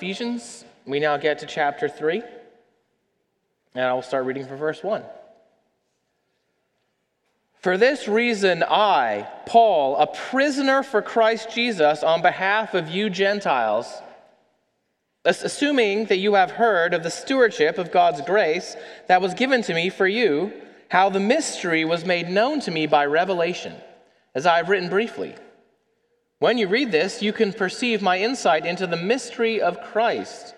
Ephesians, we now get to chapter 3. And I will start reading from verse 1. For this reason, I, Paul, a prisoner for Christ Jesus, on behalf of you Gentiles, assuming that you have heard of the stewardship of God's grace that was given to me for you, how the mystery was made known to me by revelation, as I have written briefly. When you read this, you can perceive my insight into the mystery of Christ,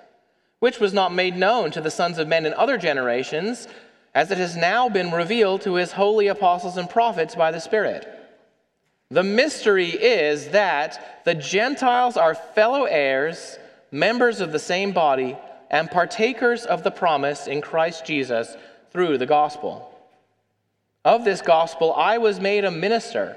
which was not made known to the sons of men in other generations as it has now been revealed to his holy apostles and prophets by the Spirit. The mystery is that the Gentiles are fellow heirs, members of the same body, and partakers of the promise in Christ Jesus through the gospel. Of this gospel, I was made a minister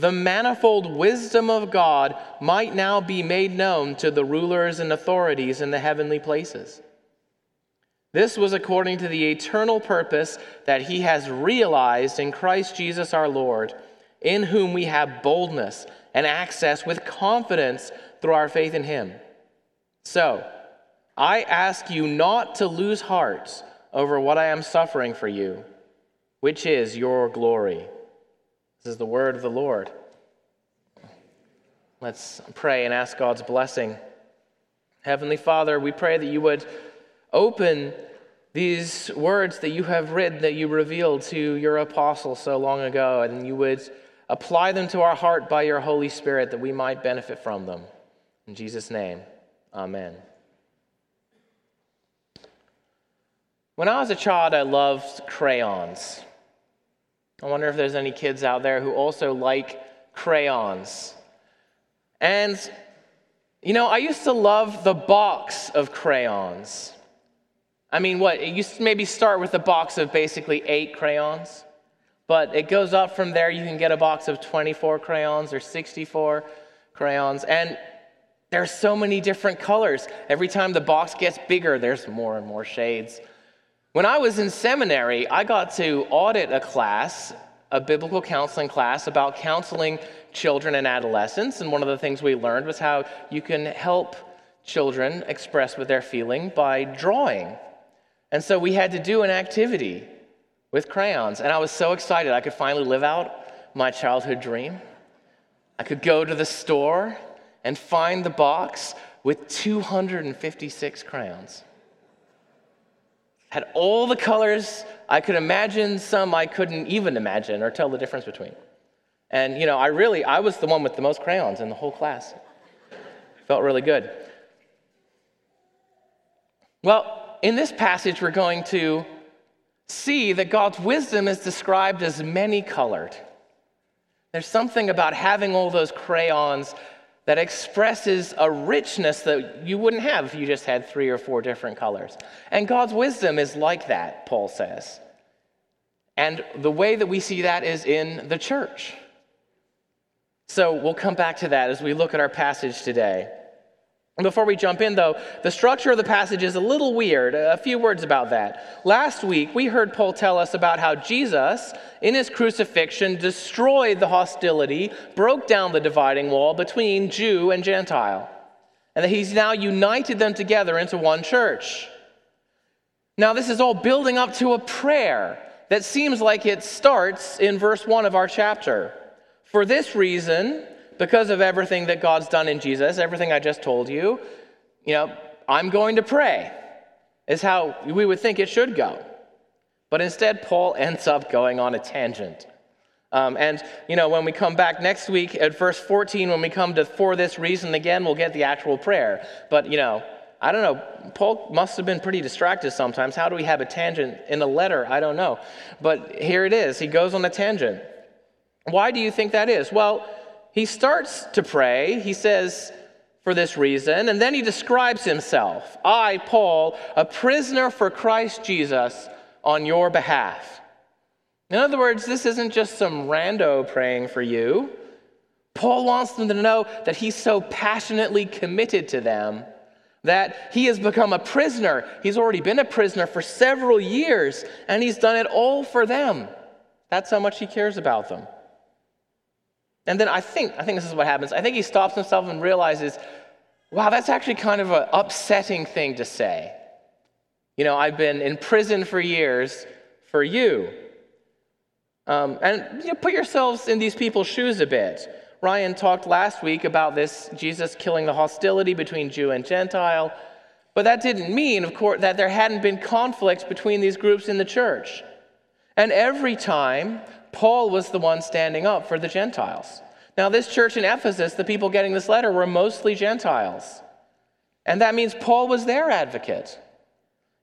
the manifold wisdom of God might now be made known to the rulers and authorities in the heavenly places. This was according to the eternal purpose that he has realized in Christ Jesus our Lord, in whom we have boldness and access with confidence through our faith in him. So, I ask you not to lose heart over what I am suffering for you, which is your glory. This is the word of the Lord. Let's pray and ask God's blessing. Heavenly Father, we pray that you would open these words that you have written, that you revealed to your apostle so long ago, and you would apply them to our heart by your Holy Spirit that we might benefit from them. In Jesus' name, amen. When I was a child, I loved crayons. I wonder if there's any kids out there who also like crayons. And, you know, I used to love the box of crayons. I mean, what? It used to maybe start with a box of basically eight crayons, but it goes up from there. You can get a box of 24 crayons or 64 crayons. And there's so many different colors. Every time the box gets bigger, there's more and more shades. When I was in seminary, I got to audit a class, a biblical counseling class about counseling children and adolescents. And one of the things we learned was how you can help children express what they're feeling by drawing. And so we had to do an activity with crayons. And I was so excited I could finally live out my childhood dream. I could go to the store and find the box with 256 crayons. Had all the colors I could imagine, some I couldn't even imagine or tell the difference between. And you know, I really I was the one with the most crayons in the whole class. Felt really good. Well, in this passage, we're going to see that God's wisdom is described as many colored. There's something about having all those crayons that expresses a richness that you wouldn't have if you just had three or four different colors. And God's wisdom is like that, Paul says. And the way that we see that is in the church. So we'll come back to that as we look at our passage today. Before we jump in, though, the structure of the passage is a little weird. A few words about that. Last week, we heard Paul tell us about how Jesus, in his crucifixion, destroyed the hostility, broke down the dividing wall between Jew and Gentile, and that he's now united them together into one church. Now, this is all building up to a prayer that seems like it starts in verse 1 of our chapter. For this reason, because of everything that God's done in Jesus, everything I just told you, you know, I'm going to pray, is how we would think it should go. But instead, Paul ends up going on a tangent. Um, and, you know, when we come back next week at verse 14, when we come to for this reason again, we'll get the actual prayer. But, you know, I don't know. Paul must have been pretty distracted sometimes. How do we have a tangent in a letter? I don't know. But here it is. He goes on a tangent. Why do you think that is? Well, he starts to pray. He says, for this reason. And then he describes himself I, Paul, a prisoner for Christ Jesus on your behalf. In other words, this isn't just some rando praying for you. Paul wants them to know that he's so passionately committed to them that he has become a prisoner. He's already been a prisoner for several years, and he's done it all for them. That's how much he cares about them. And then I think, I think this is what happens. I think he stops himself and realizes, wow, that's actually kind of an upsetting thing to say. You know, I've been in prison for years for you. Um, and you know, put yourselves in these people's shoes a bit. Ryan talked last week about this Jesus killing the hostility between Jew and Gentile. But that didn't mean, of course, that there hadn't been conflicts between these groups in the church. And every time, Paul was the one standing up for the Gentiles. Now, this church in Ephesus, the people getting this letter were mostly Gentiles. And that means Paul was their advocate.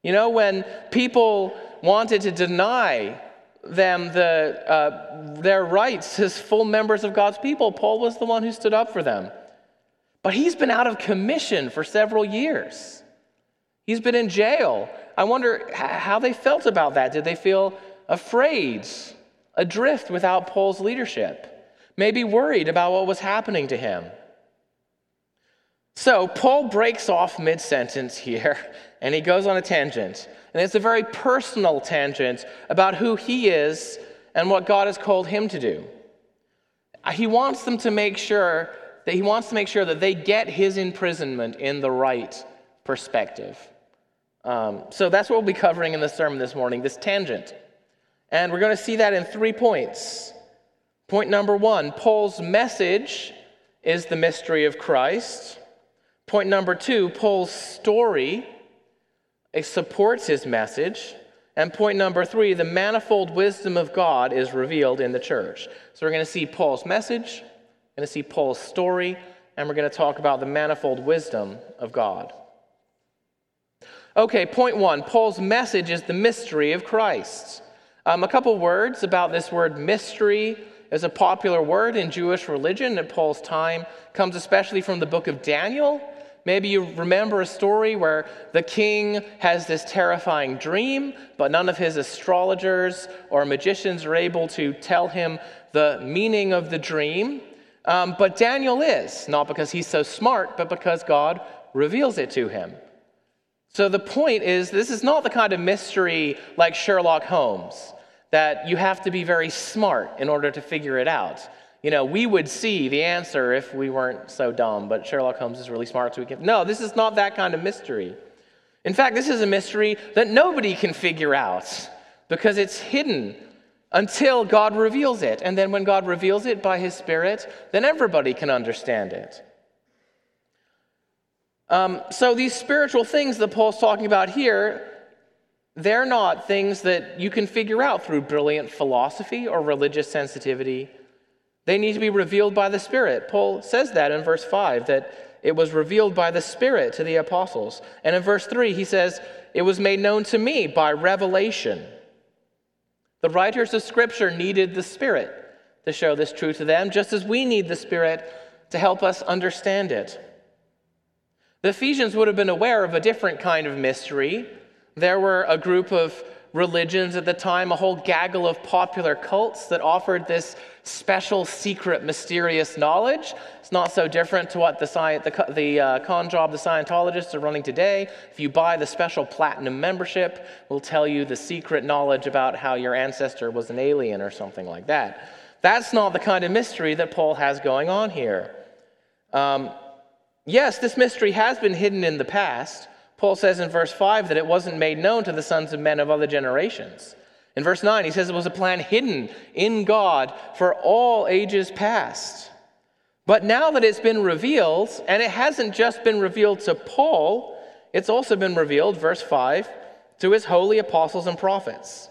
You know, when people wanted to deny them the, uh, their rights as full members of God's people. Paul was the one who stood up for them. But he's been out of commission for several years. He's been in jail. I wonder how they felt about that. Did they feel afraid, adrift without Paul's leadership? Maybe worried about what was happening to him. So, Paul breaks off mid sentence here and he goes on a tangent. And it's a very personal tangent about who he is and what God has called him to do. He wants them to make sure that he wants to make sure that they get his imprisonment in the right perspective. Um, so that's what we'll be covering in the sermon this morning, this tangent. And we're going to see that in three points. Point number one Paul's message is the mystery of Christ. Point number two Paul's story supports his message. And point number three, the manifold wisdom of God is revealed in the church. So we're going to see Paul's message, we're going to see Paul's story, and we're going to talk about the manifold wisdom of God. Okay, point one Paul's message is the mystery of Christ. Um, a couple words about this word mystery is a popular word in Jewish religion at Paul's time, comes especially from the book of Daniel. Maybe you remember a story where the king has this terrifying dream, but none of his astrologers or magicians are able to tell him the meaning of the dream. Um, but Daniel is, not because he's so smart, but because God reveals it to him. So the point is, this is not the kind of mystery like Sherlock Holmes, that you have to be very smart in order to figure it out you know, we would see the answer if we weren't so dumb, but Sherlock Holmes is really smart, so we can. No, this is not that kind of mystery. In fact, this is a mystery that nobody can figure out because it's hidden until God reveals it. And then when God reveals it by His Spirit, then everybody can understand it. Um, so these spiritual things that Paul's talking about here, they're not things that you can figure out through brilliant philosophy or religious sensitivity. They need to be revealed by the Spirit. Paul says that in verse 5 that it was revealed by the Spirit to the apostles. And in verse 3, he says, It was made known to me by revelation. The writers of Scripture needed the Spirit to show this truth to them, just as we need the Spirit to help us understand it. The Ephesians would have been aware of a different kind of mystery. There were a group of religions at the time, a whole gaggle of popular cults that offered this special, secret, mysterious knowledge. It's not so different to what the, the, the uh, con job the Scientologists are running today. If you buy the special platinum membership, we'll tell you the secret knowledge about how your ancestor was an alien or something like that. That's not the kind of mystery that Paul has going on here. Um, yes, this mystery has been hidden in the past. Paul says in verse 5 that it wasn't made known to the sons of men of other generations. In verse 9, he says it was a plan hidden in God for all ages past. But now that it's been revealed, and it hasn't just been revealed to Paul, it's also been revealed, verse 5, to his holy apostles and prophets.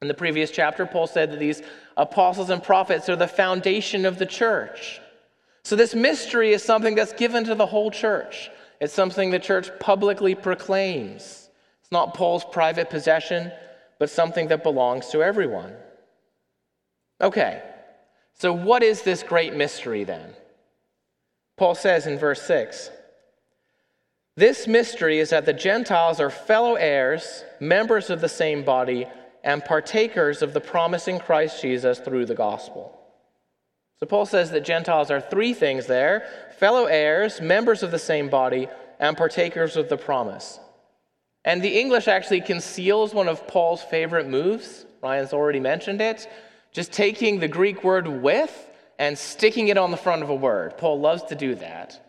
In the previous chapter, Paul said that these apostles and prophets are the foundation of the church. So, this mystery is something that's given to the whole church. It's something the church publicly proclaims. It's not Paul's private possession, but something that belongs to everyone. Okay, so what is this great mystery then? Paul says in verse 6 This mystery is that the Gentiles are fellow heirs, members of the same body, and partakers of the promise in Christ Jesus through the gospel. So Paul says that Gentiles are three things there fellow heirs, members of the same body, and partakers of the promise. And the English actually conceals one of Paul's favorite moves. Ryan's already mentioned it. Just taking the Greek word with and sticking it on the front of a word. Paul loves to do that.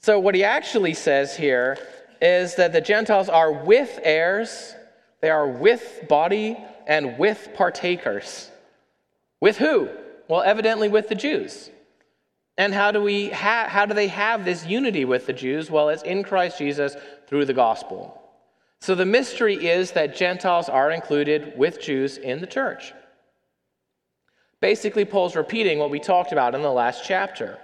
So, what he actually says here is that the Gentiles are with heirs, they are with body, and with partakers. With who? Well, evidently with the Jews. And how do, we ha- how do they have this unity with the Jews? Well, it's in Christ Jesus through the gospel. So the mystery is that Gentiles are included with Jews in the church. Basically, Paul's repeating what we talked about in the last chapter.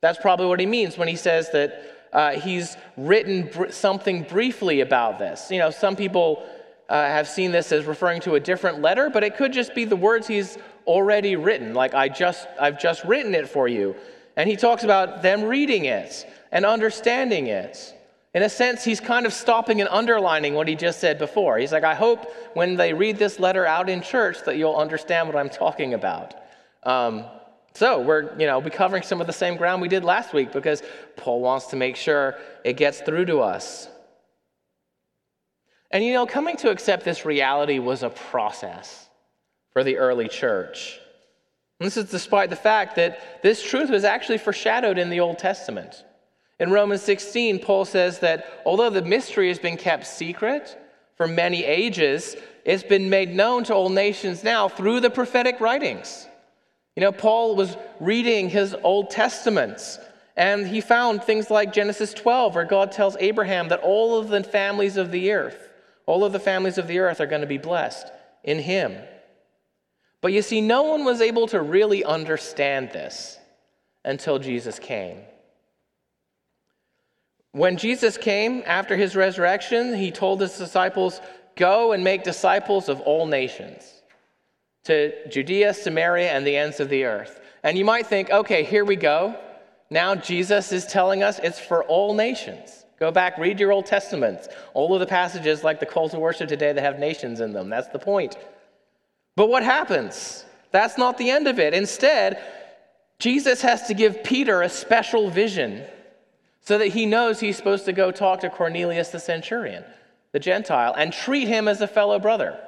That's probably what he means when he says that uh, he's written br- something briefly about this. You know, some people uh, have seen this as referring to a different letter, but it could just be the words he's already written. Like, I just, I've just written it for you. And he talks about them reading it and understanding it. In a sense, he's kind of stopping and underlining what he just said before. He's like, I hope when they read this letter out in church that you'll understand what I'm talking about. Um, so we're, you know, be covering some of the same ground we did last week because Paul wants to make sure it gets through to us. And you know, coming to accept this reality was a process for the early church. And this is despite the fact that this truth was actually foreshadowed in the Old Testament. In Romans 16, Paul says that although the mystery has been kept secret for many ages, it's been made known to all nations now through the prophetic writings. You know, Paul was reading his Old Testaments, and he found things like Genesis 12, where God tells Abraham that all of the families of the earth, all of the families of the earth are going to be blessed in him. But you see, no one was able to really understand this until Jesus came. When Jesus came after his resurrection, he told his disciples, Go and make disciples of all nations to Judea, Samaria, and the ends of the earth. And you might think, okay, here we go. Now Jesus is telling us it's for all nations. Go back, read your Old Testaments. All of the passages, like the calls to worship today, that have nations in them. That's the point. But what happens? That's not the end of it. Instead, Jesus has to give Peter a special vision so that he knows he's supposed to go talk to Cornelius the centurion, the Gentile, and treat him as a fellow brother.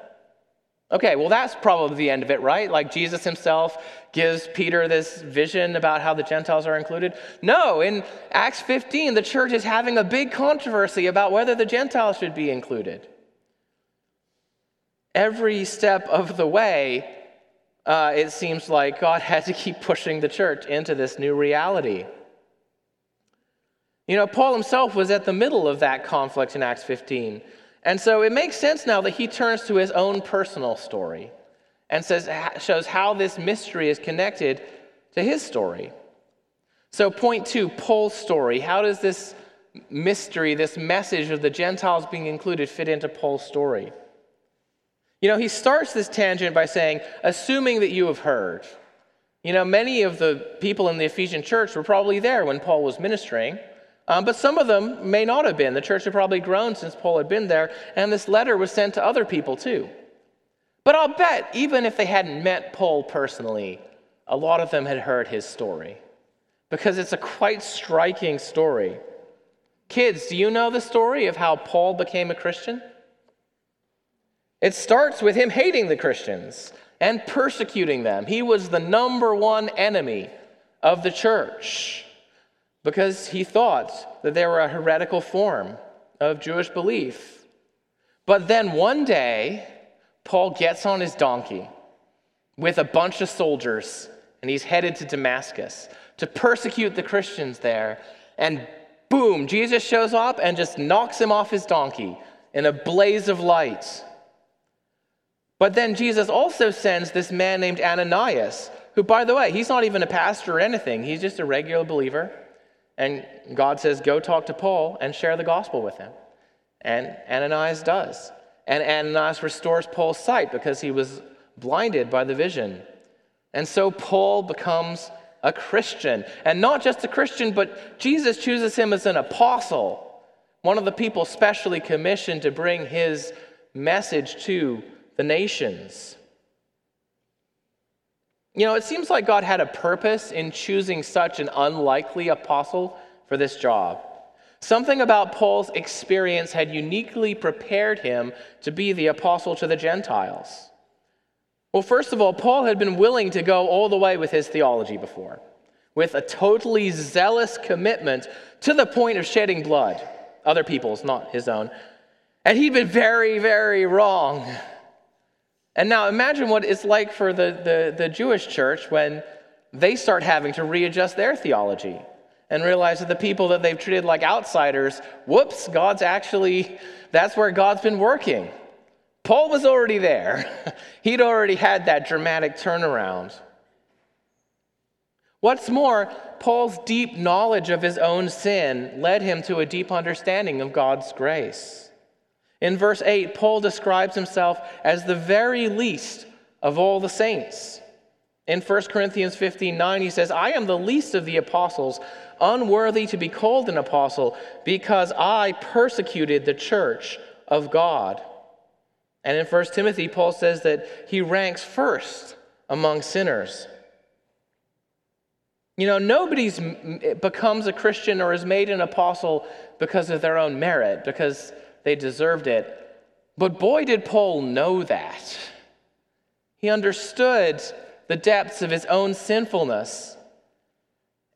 Okay, well, that's probably the end of it, right? Like Jesus himself gives Peter this vision about how the Gentiles are included. No, in Acts 15, the church is having a big controversy about whether the Gentiles should be included. Every step of the way, uh, it seems like God had to keep pushing the church into this new reality. You know, Paul himself was at the middle of that conflict in Acts 15. And so it makes sense now that he turns to his own personal story and says, shows how this mystery is connected to his story. So, point two, Paul's story. How does this mystery, this message of the Gentiles being included, fit into Paul's story? You know, he starts this tangent by saying, assuming that you have heard. You know, many of the people in the Ephesian church were probably there when Paul was ministering. Um, but some of them may not have been. The church had probably grown since Paul had been there, and this letter was sent to other people too. But I'll bet, even if they hadn't met Paul personally, a lot of them had heard his story because it's a quite striking story. Kids, do you know the story of how Paul became a Christian? It starts with him hating the Christians and persecuting them. He was the number one enemy of the church because he thought that they were a heretical form of Jewish belief. But then one day, Paul gets on his donkey with a bunch of soldiers and he's headed to Damascus to persecute the Christians there. And boom, Jesus shows up and just knocks him off his donkey in a blaze of light. But then Jesus also sends this man named Ananias, who, by the way, he's not even a pastor or anything, he's just a regular believer. And God says, Go talk to Paul and share the gospel with him. And Ananias does. And Ananias restores Paul's sight because he was blinded by the vision. And so Paul becomes a Christian. And not just a Christian, but Jesus chooses him as an apostle, one of the people specially commissioned to bring his message to the nations. You know, it seems like God had a purpose in choosing such an unlikely apostle for this job. Something about Paul's experience had uniquely prepared him to be the apostle to the Gentiles. Well, first of all, Paul had been willing to go all the way with his theology before, with a totally zealous commitment to the point of shedding blood, other people's, not his own. And he'd been very, very wrong. And now imagine what it's like for the, the, the Jewish church when they start having to readjust their theology and realize that the people that they've treated like outsiders, whoops, God's actually, that's where God's been working. Paul was already there. He'd already had that dramatic turnaround. What's more, Paul's deep knowledge of his own sin led him to a deep understanding of God's grace. In verse 8, Paul describes himself as the very least of all the saints. In 1 Corinthians 15 9, he says, I am the least of the apostles, unworthy to be called an apostle, because I persecuted the church of God. And in 1 Timothy, Paul says that he ranks first among sinners. You know, nobody becomes a Christian or is made an apostle because of their own merit, because they deserved it. But boy, did Paul know that. He understood the depths of his own sinfulness.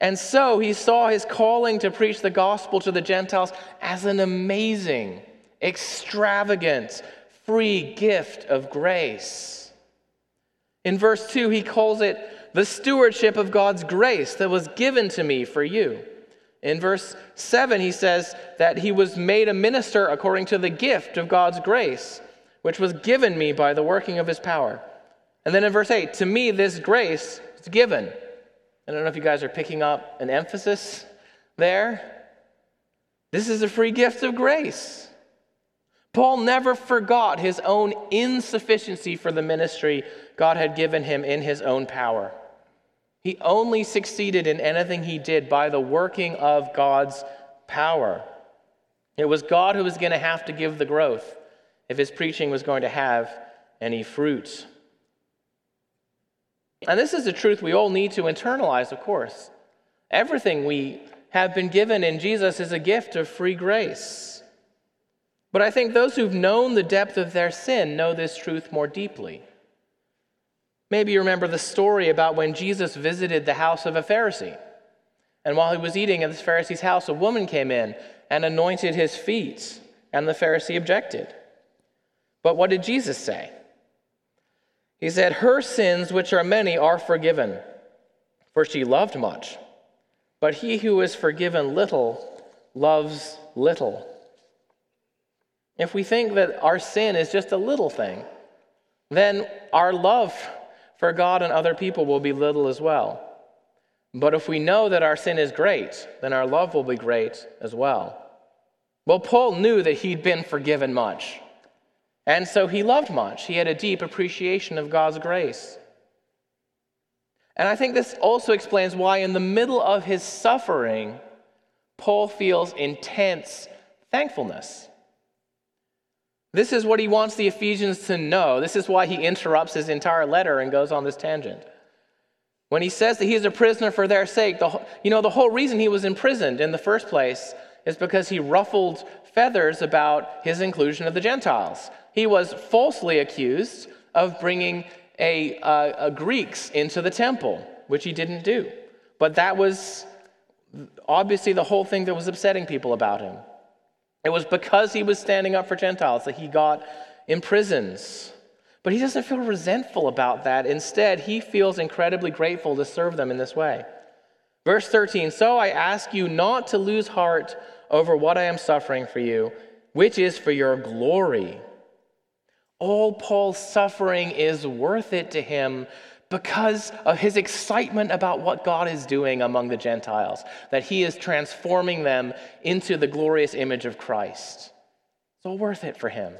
And so he saw his calling to preach the gospel to the Gentiles as an amazing, extravagant, free gift of grace. In verse 2, he calls it the stewardship of God's grace that was given to me for you. In verse 7, he says that he was made a minister according to the gift of God's grace, which was given me by the working of his power. And then in verse 8, to me this grace is given. I don't know if you guys are picking up an emphasis there. This is a free gift of grace. Paul never forgot his own insufficiency for the ministry God had given him in his own power. He only succeeded in anything he did by the working of God's power. It was God who was going to have to give the growth if his preaching was going to have any fruit. And this is a truth we all need to internalize, of course. Everything we have been given in Jesus is a gift of free grace. But I think those who've known the depth of their sin know this truth more deeply. Maybe you remember the story about when Jesus visited the house of a Pharisee. And while he was eating at this Pharisee's house, a woman came in and anointed his feet, and the Pharisee objected. But what did Jesus say? He said, Her sins, which are many, are forgiven, for she loved much. But he who is forgiven little loves little. If we think that our sin is just a little thing, then our love for God and other people will be little as well. But if we know that our sin is great, then our love will be great as well. Well, Paul knew that he'd been forgiven much. And so he loved much. He had a deep appreciation of God's grace. And I think this also explains why, in the middle of his suffering, Paul feels intense thankfulness. This is what he wants the Ephesians to know. This is why he interrupts his entire letter and goes on this tangent. When he says that he is a prisoner for their sake, the, you know, the whole reason he was imprisoned in the first place is because he ruffled feathers about his inclusion of the Gentiles. He was falsely accused of bringing a, uh, a Greeks into the temple, which he didn't do. But that was obviously the whole thing that was upsetting people about him. It was because he was standing up for Gentiles that he got imprisoned. But he doesn't feel resentful about that. Instead, he feels incredibly grateful to serve them in this way. Verse 13 So I ask you not to lose heart over what I am suffering for you, which is for your glory. All Paul's suffering is worth it to him because of his excitement about what God is doing among the Gentiles, that he is transforming them into the glorious image of Christ. It's all worth it for him.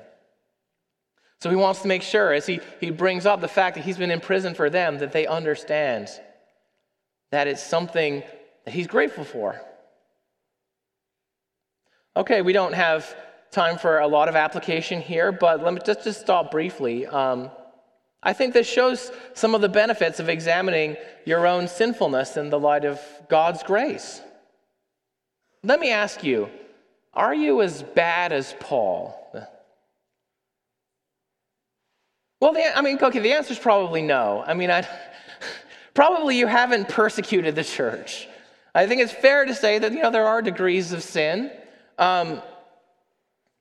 So he wants to make sure, as he, he brings up the fact that he's been in prison for them, that they understand that it's something that he's grateful for. Okay, we don't have time for a lot of application here, but let me just, just stop briefly. Um, I think this shows some of the benefits of examining your own sinfulness in the light of God's grace. Let me ask you are you as bad as Paul? Well, the, I mean, okay, the answer is probably no. I mean, I, probably you haven't persecuted the church. I think it's fair to say that, you know, there are degrees of sin. Um,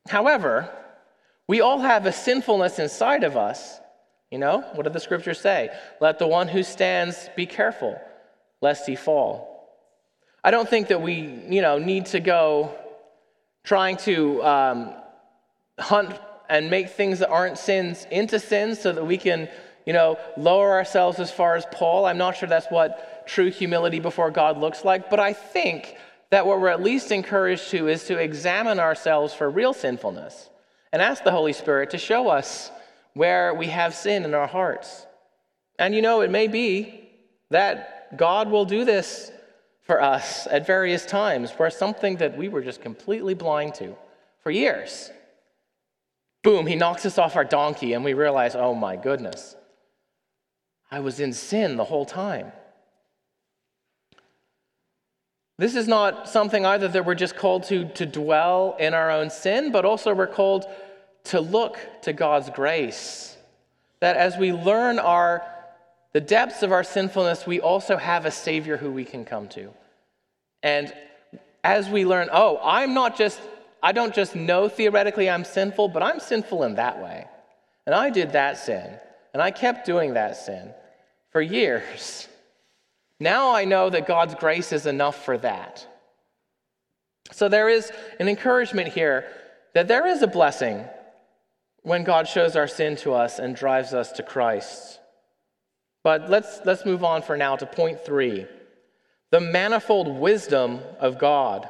however, we all have a sinfulness inside of us you know, what did the scriptures say? Let the one who stands be careful, lest he fall. I don't think that we, you know, need to go trying to um, hunt and make things that aren't sins into sins so that we can, you know, lower ourselves as far as Paul. I'm not sure that's what true humility before God looks like, but I think that what we're at least encouraged to is to examine ourselves for real sinfulness and ask the Holy Spirit to show us where we have sin in our hearts. And you know, it may be that God will do this for us at various times where something that we were just completely blind to for years. Boom, he knocks us off our donkey, and we realize, oh my goodness, I was in sin the whole time. This is not something either that we're just called to, to dwell in our own sin, but also we're called to look to God's grace. That as we learn our the depths of our sinfulness, we also have a Savior who we can come to. And as we learn, oh, I'm not just, I don't just know theoretically I'm sinful, but I'm sinful in that way. And I did that sin, and I kept doing that sin for years. Now I know that God's grace is enough for that. So there is an encouragement here that there is a blessing when God shows our sin to us and drives us to Christ. But let's, let's move on for now to point three the manifold wisdom of God.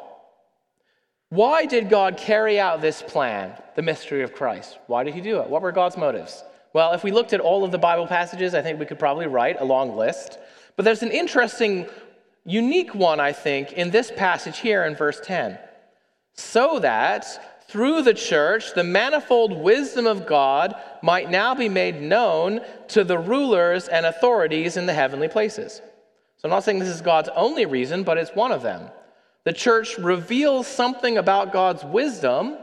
Why did God carry out this plan, the mystery of Christ? Why did he do it? What were God's motives? Well, if we looked at all of the Bible passages, I think we could probably write a long list. But there's an interesting, unique one, I think, in this passage here in verse 10. So that through the church, the manifold wisdom of God might now be made known to the rulers and authorities in the heavenly places. So I'm not saying this is God's only reason, but it's one of them. The church reveals something about God's wisdom,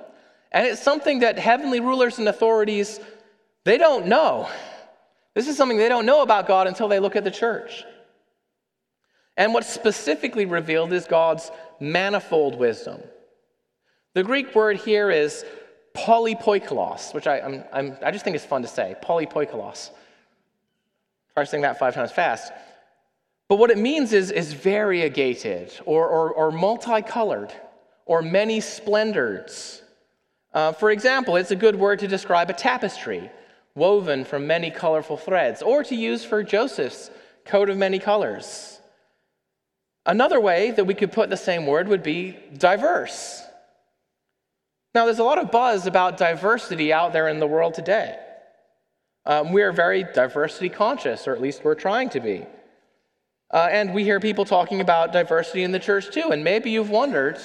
and it's something that heavenly rulers and authorities they don't know. This is something they don't know about God until they look at the church. And what's specifically revealed is God's manifold wisdom. The Greek word here is polypoikilos, which I, I'm, I'm, i just think it's fun to say. Polypoikilos. Try saying that five times fast. But what it means is, is variegated or, or, or multicolored or many splendors. Uh, for example, it's a good word to describe a tapestry woven from many colorful threads, or to use for Joseph's coat of many colors. Another way that we could put the same word would be diverse. Now, there's a lot of buzz about diversity out there in the world today. Um, we are very diversity conscious, or at least we're trying to be. Uh, and we hear people talking about diversity in the church too. And maybe you've wondered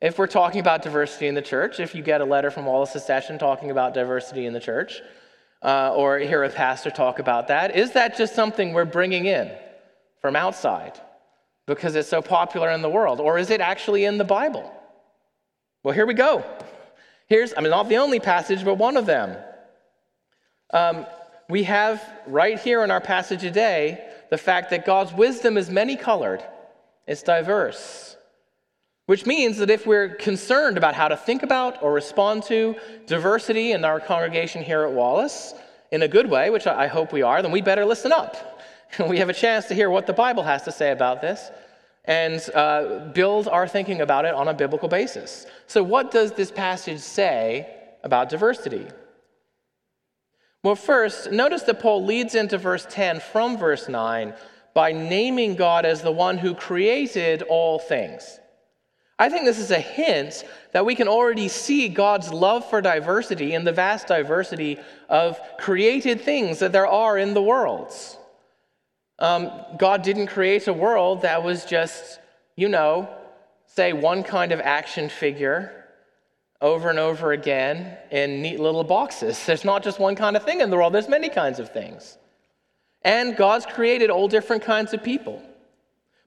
if we're talking about diversity in the church, if you get a letter from Wallace Session talking about diversity in the church, uh, or hear a pastor talk about that, is that just something we're bringing in from outside because it's so popular in the world? Or is it actually in the Bible? Well, here we go. Here's, I mean, not the only passage, but one of them. Um, we have right here in our passage today the fact that God's wisdom is many colored, it's diverse. Which means that if we're concerned about how to think about or respond to diversity in our congregation here at Wallace in a good way, which I hope we are, then we better listen up. we have a chance to hear what the Bible has to say about this and uh, build our thinking about it on a biblical basis. So, what does this passage say about diversity? Well, first, notice that Paul leads into verse 10 from verse 9 by naming God as the one who created all things. I think this is a hint that we can already see God's love for diversity in the vast diversity of created things that there are in the world. Um, God didn't create a world that was just, you know, say one kind of action figure over and over again in neat little boxes. There's not just one kind of thing in the world, there's many kinds of things. And God's created all different kinds of people.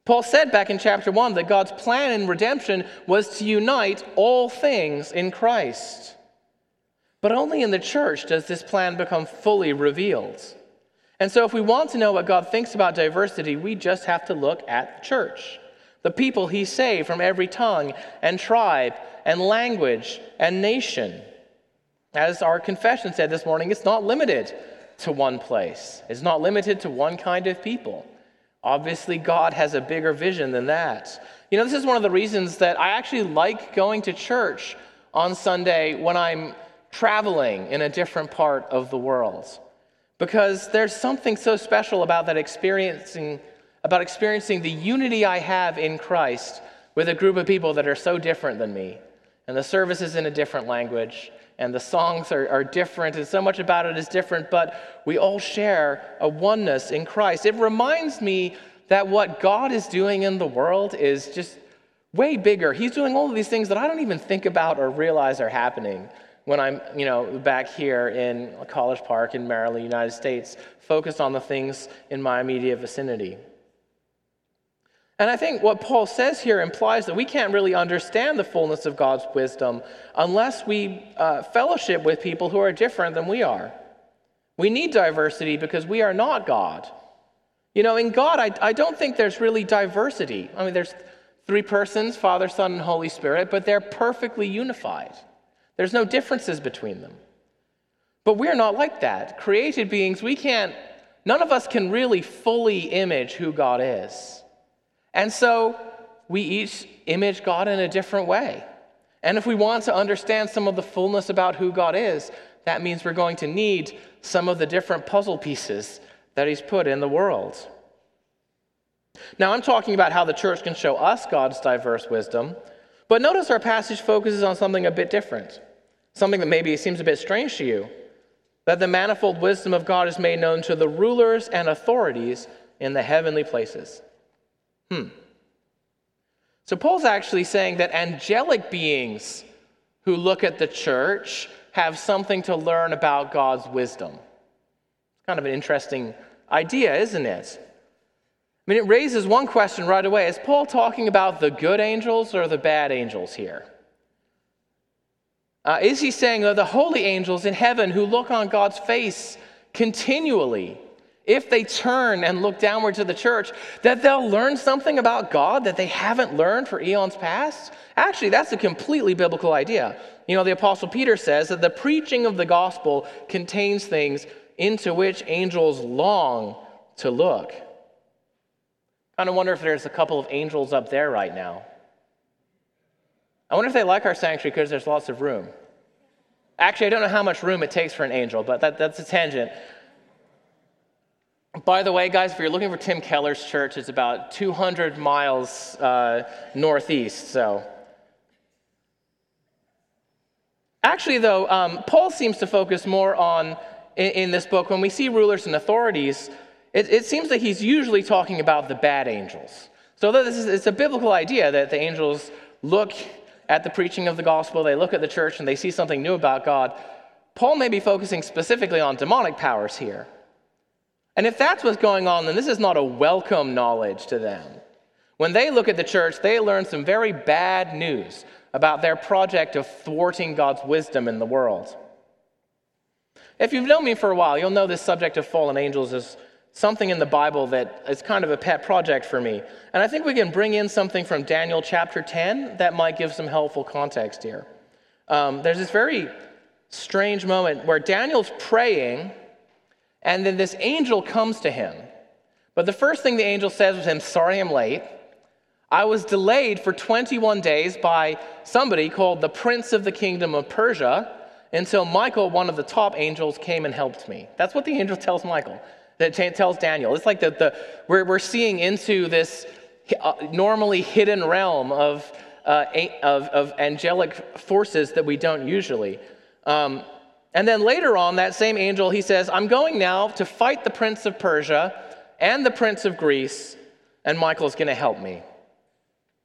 Paul said back in chapter 1 that God's plan in redemption was to unite all things in Christ. But only in the church does this plan become fully revealed. And so, if we want to know what God thinks about diversity, we just have to look at the church. The people he saved from every tongue and tribe and language and nation. As our confession said this morning, it's not limited to one place, it's not limited to one kind of people. Obviously, God has a bigger vision than that. You know, this is one of the reasons that I actually like going to church on Sunday when I'm traveling in a different part of the world. Because there's something so special about that experiencing about experiencing the unity I have in Christ with a group of people that are so different than me. And the service is in a different language, and the songs are, are different, and so much about it is different, but we all share a oneness in Christ. It reminds me that what God is doing in the world is just way bigger. He's doing all of these things that I don't even think about or realize are happening when I'm, you know, back here in College Park in Maryland, United States, focused on the things in my immediate vicinity. And I think what Paul says here implies that we can't really understand the fullness of God's wisdom unless we uh, fellowship with people who are different than we are. We need diversity because we are not God. You know, in God, I, I don't think there's really diversity. I mean, there's three persons Father, Son, and Holy Spirit, but they're perfectly unified. There's no differences between them. But we're not like that. Created beings, we can't, none of us can really fully image who God is. And so we each image God in a different way. And if we want to understand some of the fullness about who God is, that means we're going to need some of the different puzzle pieces that He's put in the world. Now, I'm talking about how the church can show us God's diverse wisdom, but notice our passage focuses on something a bit different, something that maybe seems a bit strange to you that the manifold wisdom of God is made known to the rulers and authorities in the heavenly places. Hmm. So Paul's actually saying that angelic beings who look at the church have something to learn about God's wisdom. It's kind of an interesting idea, isn't it? I mean, it raises one question right away. Is Paul talking about the good angels or the bad angels here? Uh, is he saying that the holy angels in heaven who look on God's face continually if they turn and look downward to the church, that they'll learn something about God that they haven't learned for eons past? Actually, that's a completely biblical idea. You know, the Apostle Peter says that the preaching of the gospel contains things into which angels long to look. Kind of wonder if there's a couple of angels up there right now. I wonder if they like our sanctuary because there's lots of room. Actually, I don't know how much room it takes for an angel, but that, that's a tangent. By the way, guys, if you're looking for Tim Keller's church, it's about 200 miles uh, northeast. So, actually, though, um, Paul seems to focus more on in, in, this book when we see rulers and authorities. It, it seems that he's usually talking about the bad angels. So, this is, it's a biblical idea that the angels look at the preaching of the gospel, they look at the church, and they see something new about God. Paul may be focusing specifically on demonic powers here. And if that's what's going on, then this is not a welcome knowledge to them. When they look at the church, they learn some very bad news about their project of thwarting God's wisdom in the world. If you've known me for a while, you'll know this subject of fallen angels is something in the Bible that is kind of a pet project for me. And I think we can bring in something from Daniel chapter 10 that might give some helpful context here. Um, there's this very strange moment where Daniel's praying and then this angel comes to him. But the first thing the angel says was him, Sorry I'm late. I was delayed for 21 days by somebody called the Prince of the Kingdom of Persia until Michael, one of the top angels, came and helped me. That's what the angel tells Michael, that tells Daniel. It's like the, the, we're, we're seeing into this uh, normally hidden realm of, uh, of, of angelic forces that we don't usually. Um, and then later on, that same angel, he says, I'm going now to fight the prince of Persia, and the prince of Greece, and Michael's going to help me.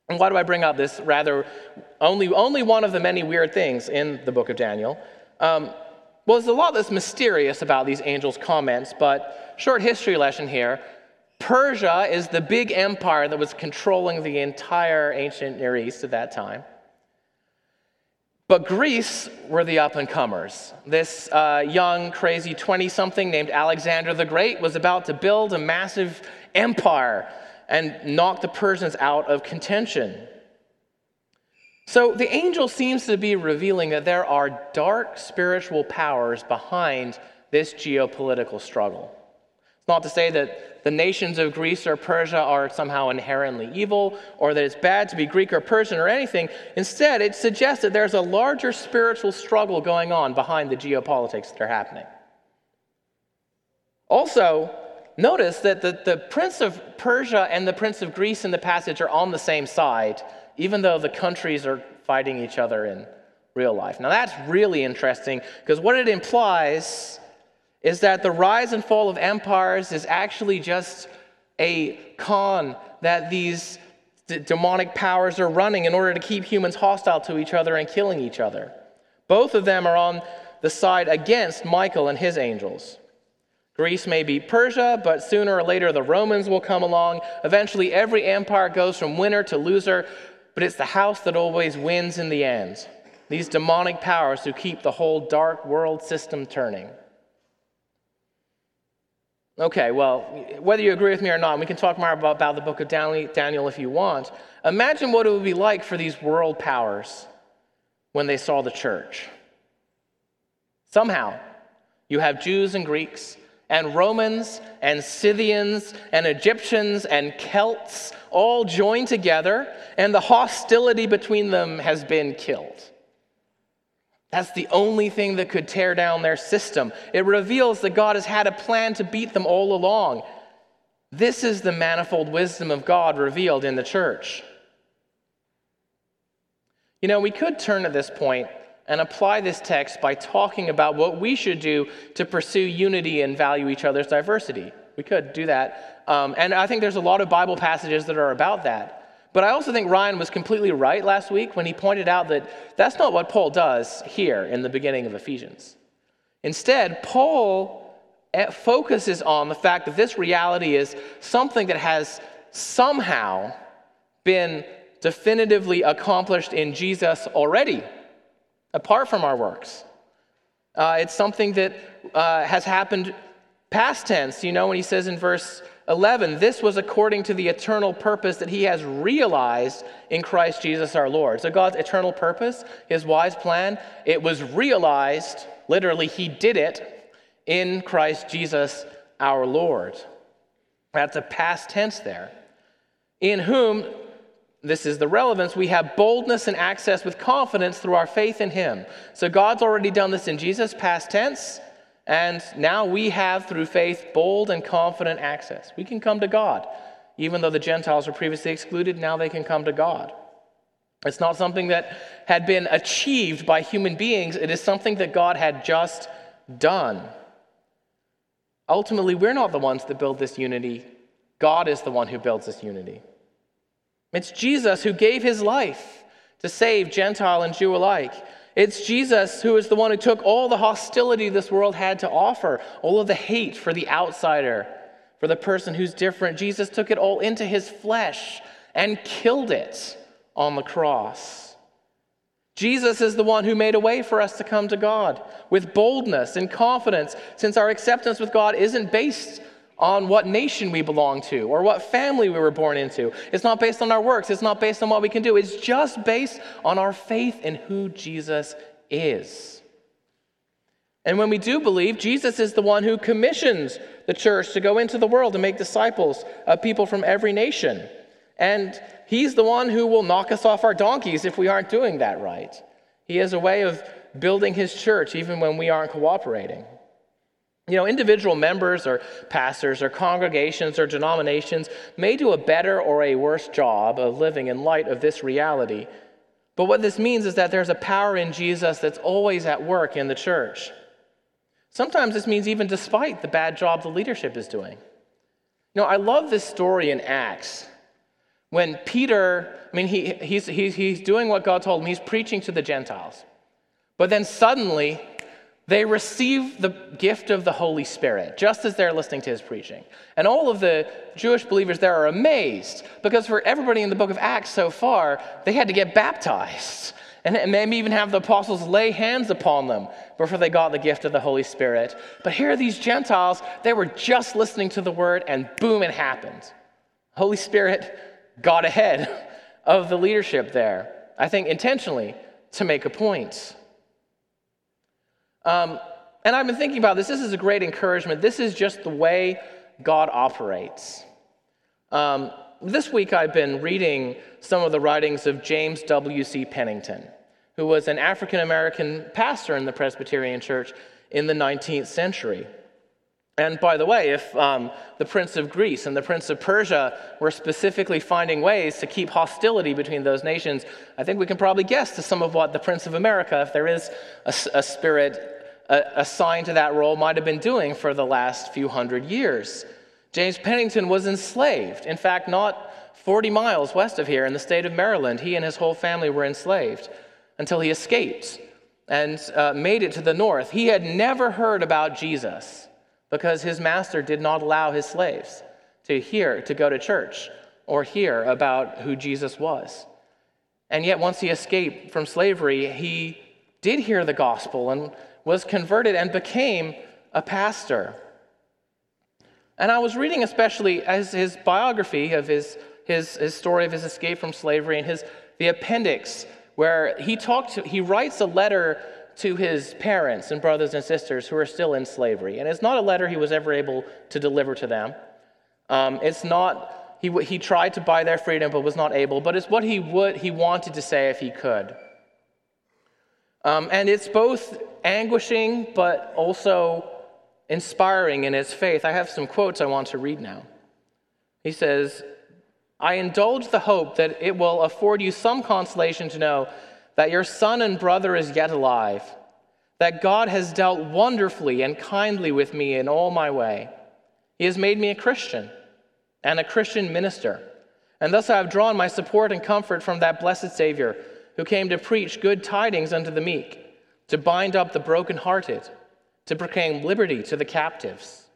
And why do I bring up this rather only, only one of the many weird things in the book of Daniel? Um, well, there's a lot that's mysterious about these angels' comments, but short history lesson here. Persia is the big empire that was controlling the entire ancient Near East at that time. But Greece were the up and comers. This uh, young, crazy 20 something named Alexander the Great was about to build a massive empire and knock the Persians out of contention. So the angel seems to be revealing that there are dark spiritual powers behind this geopolitical struggle. It's not to say that the nations of Greece or Persia are somehow inherently evil or that it's bad to be Greek or Persian or anything. Instead, it suggests that there's a larger spiritual struggle going on behind the geopolitics that are happening. Also, notice that the, the prince of Persia and the prince of Greece in the passage are on the same side, even though the countries are fighting each other in real life. Now, that's really interesting because what it implies is that the rise and fall of empires is actually just a con that these d- demonic powers are running in order to keep humans hostile to each other and killing each other. Both of them are on the side against Michael and his angels. Greece may be Persia, but sooner or later the Romans will come along. Eventually, every empire goes from winner to loser, but it's the house that always wins in the end. These demonic powers who keep the whole dark world system turning. Okay, well, whether you agree with me or not, we can talk more about, about the book of Daniel if you want. Imagine what it would be like for these world powers when they saw the church. Somehow, you have Jews and Greeks, and Romans, and Scythians, and Egyptians, and Celts all joined together, and the hostility between them has been killed. That's the only thing that could tear down their system. It reveals that God has had a plan to beat them all along. This is the manifold wisdom of God revealed in the church. You know, we could turn at this point and apply this text by talking about what we should do to pursue unity and value each other's diversity. We could do that. Um, and I think there's a lot of Bible passages that are about that. But I also think Ryan was completely right last week when he pointed out that that's not what Paul does here in the beginning of Ephesians. Instead, Paul eh, focuses on the fact that this reality is something that has somehow been definitively accomplished in Jesus already, apart from our works. Uh, it's something that uh, has happened past tense, you know, when he says in verse 11, this was according to the eternal purpose that he has realized in Christ Jesus our Lord. So, God's eternal purpose, his wise plan, it was realized, literally, he did it in Christ Jesus our Lord. That's a past tense there. In whom, this is the relevance, we have boldness and access with confidence through our faith in him. So, God's already done this in Jesus, past tense. And now we have, through faith, bold and confident access. We can come to God. Even though the Gentiles were previously excluded, now they can come to God. It's not something that had been achieved by human beings, it is something that God had just done. Ultimately, we're not the ones that build this unity, God is the one who builds this unity. It's Jesus who gave his life to save Gentile and Jew alike. It's Jesus who is the one who took all the hostility this world had to offer, all of the hate for the outsider, for the person who's different. Jesus took it all into his flesh and killed it on the cross. Jesus is the one who made a way for us to come to God with boldness and confidence, since our acceptance with God isn't based on what nation we belong to or what family we were born into. It's not based on our works, it's not based on what we can do. It's just based on our faith in who Jesus is. And when we do believe, Jesus is the one who commissions the church to go into the world and make disciples of people from every nation. And he's the one who will knock us off our donkeys if we aren't doing that right. He has a way of building his church even when we aren't cooperating. You know, individual members or pastors or congregations or denominations may do a better or a worse job of living in light of this reality. But what this means is that there's a power in Jesus that's always at work in the church. Sometimes this means even despite the bad job the leadership is doing. You know, I love this story in Acts when Peter, I mean, he, he's, he's, he's doing what God told him, he's preaching to the Gentiles. But then suddenly, they receive the gift of the Holy Spirit just as they're listening to his preaching. And all of the Jewish believers there are amazed because for everybody in the book of Acts so far, they had to get baptized and maybe even have the apostles lay hands upon them before they got the gift of the Holy Spirit. But here are these Gentiles, they were just listening to the word, and boom, it happened. Holy Spirit got ahead of the leadership there, I think intentionally to make a point. Um, and I've been thinking about this. This is a great encouragement. This is just the way God operates. Um, this week, I've been reading some of the writings of James W.C. Pennington, who was an African American pastor in the Presbyterian Church in the 19th century. And by the way, if um, the Prince of Greece and the Prince of Persia were specifically finding ways to keep hostility between those nations, I think we can probably guess to some of what the Prince of America, if there is a, a spirit assigned to that role might have been doing for the last few hundred years. James Pennington was enslaved. In fact, not 40 miles west of here in the state of Maryland, he and his whole family were enslaved until he escaped and uh, made it to the north. He had never heard about Jesus because his master did not allow his slaves to hear, to go to church or hear about who Jesus was. And yet, once he escaped from slavery, he did hear the gospel and was converted and became a pastor. And I was reading, especially as his biography of his, his, his story of his escape from slavery and his, the appendix, where he, talked to, he writes a letter to his parents and brothers and sisters who are still in slavery. And it's not a letter he was ever able to deliver to them. Um, it's not, he, he tried to buy their freedom but was not able, but it's what he, would, he wanted to say if he could. Um, and it's both anguishing but also inspiring in its faith. I have some quotes I want to read now. He says, I indulge the hope that it will afford you some consolation to know that your son and brother is yet alive, that God has dealt wonderfully and kindly with me in all my way. He has made me a Christian and a Christian minister, and thus I have drawn my support and comfort from that blessed Savior who came to preach good tidings unto the meek, to bind up the brokenhearted, to proclaim liberty to the captives.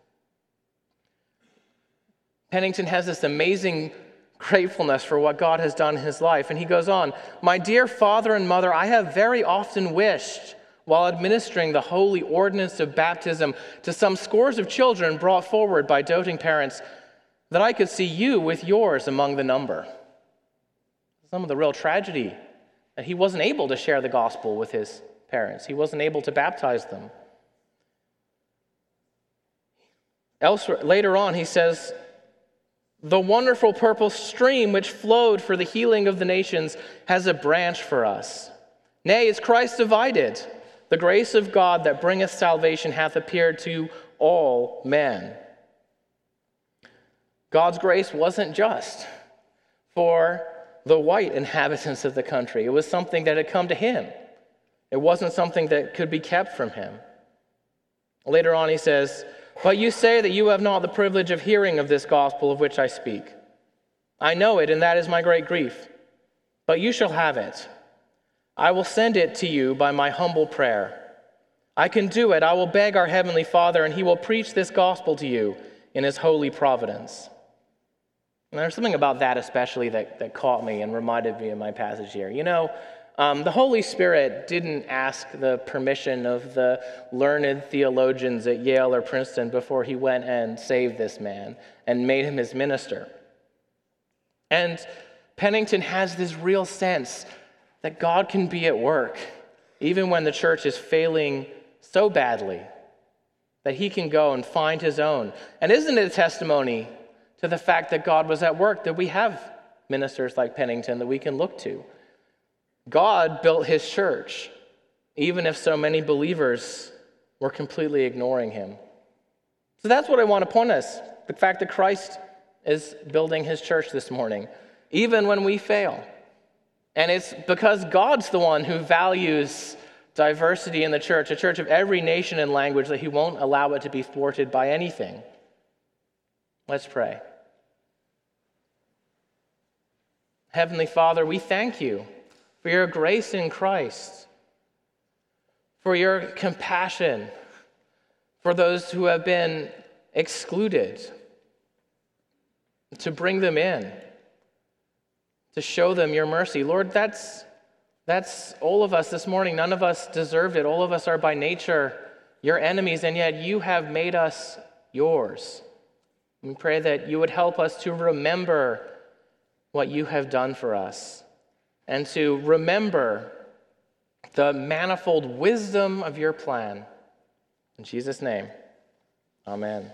Pennington has this amazing gratefulness for what God has done in his life. And he goes on My dear father and mother, I have very often wished, while administering the holy ordinance of baptism to some scores of children brought forward by doting parents, that I could see you with yours among the number. Some of the real tragedy he wasn't able to share the gospel with his parents, he wasn't able to baptize them. Elsewhere, later on, he says, The wonderful purple stream which flowed for the healing of the nations has a branch for us. Nay, is Christ divided? The grace of God that bringeth salvation hath appeared to all men. God's grace wasn't just for the white inhabitants of the country. It was something that had come to him, it wasn't something that could be kept from him. Later on, he says, But you say that you have not the privilege of hearing of this gospel of which I speak. I know it, and that is my great grief. But you shall have it. I will send it to you by my humble prayer. I can do it. I will beg our Heavenly Father, and He will preach this gospel to you in His holy providence. And there's something about that especially that, that caught me and reminded me of my passage here. You know, um, the Holy Spirit didn't ask the permission of the learned theologians at Yale or Princeton before he went and saved this man and made him his minister. And Pennington has this real sense that God can be at work even when the church is failing so badly that he can go and find his own. And isn't it a testimony to the fact that God was at work, that we have ministers like Pennington that we can look to. God built his church, even if so many believers were completely ignoring him. So that's what I want to point us the fact that Christ is building his church this morning, even when we fail. And it's because God's the one who values diversity in the church, a church of every nation and language, that he won't allow it to be thwarted by anything. Let's pray. Heavenly Father, we thank you for your grace in Christ, for your compassion for those who have been excluded, to bring them in, to show them your mercy. Lord, that's, that's all of us this morning. None of us deserved it. All of us are by nature your enemies, and yet you have made us yours. We pray that you would help us to remember what you have done for us and to remember the manifold wisdom of your plan. In Jesus' name, amen.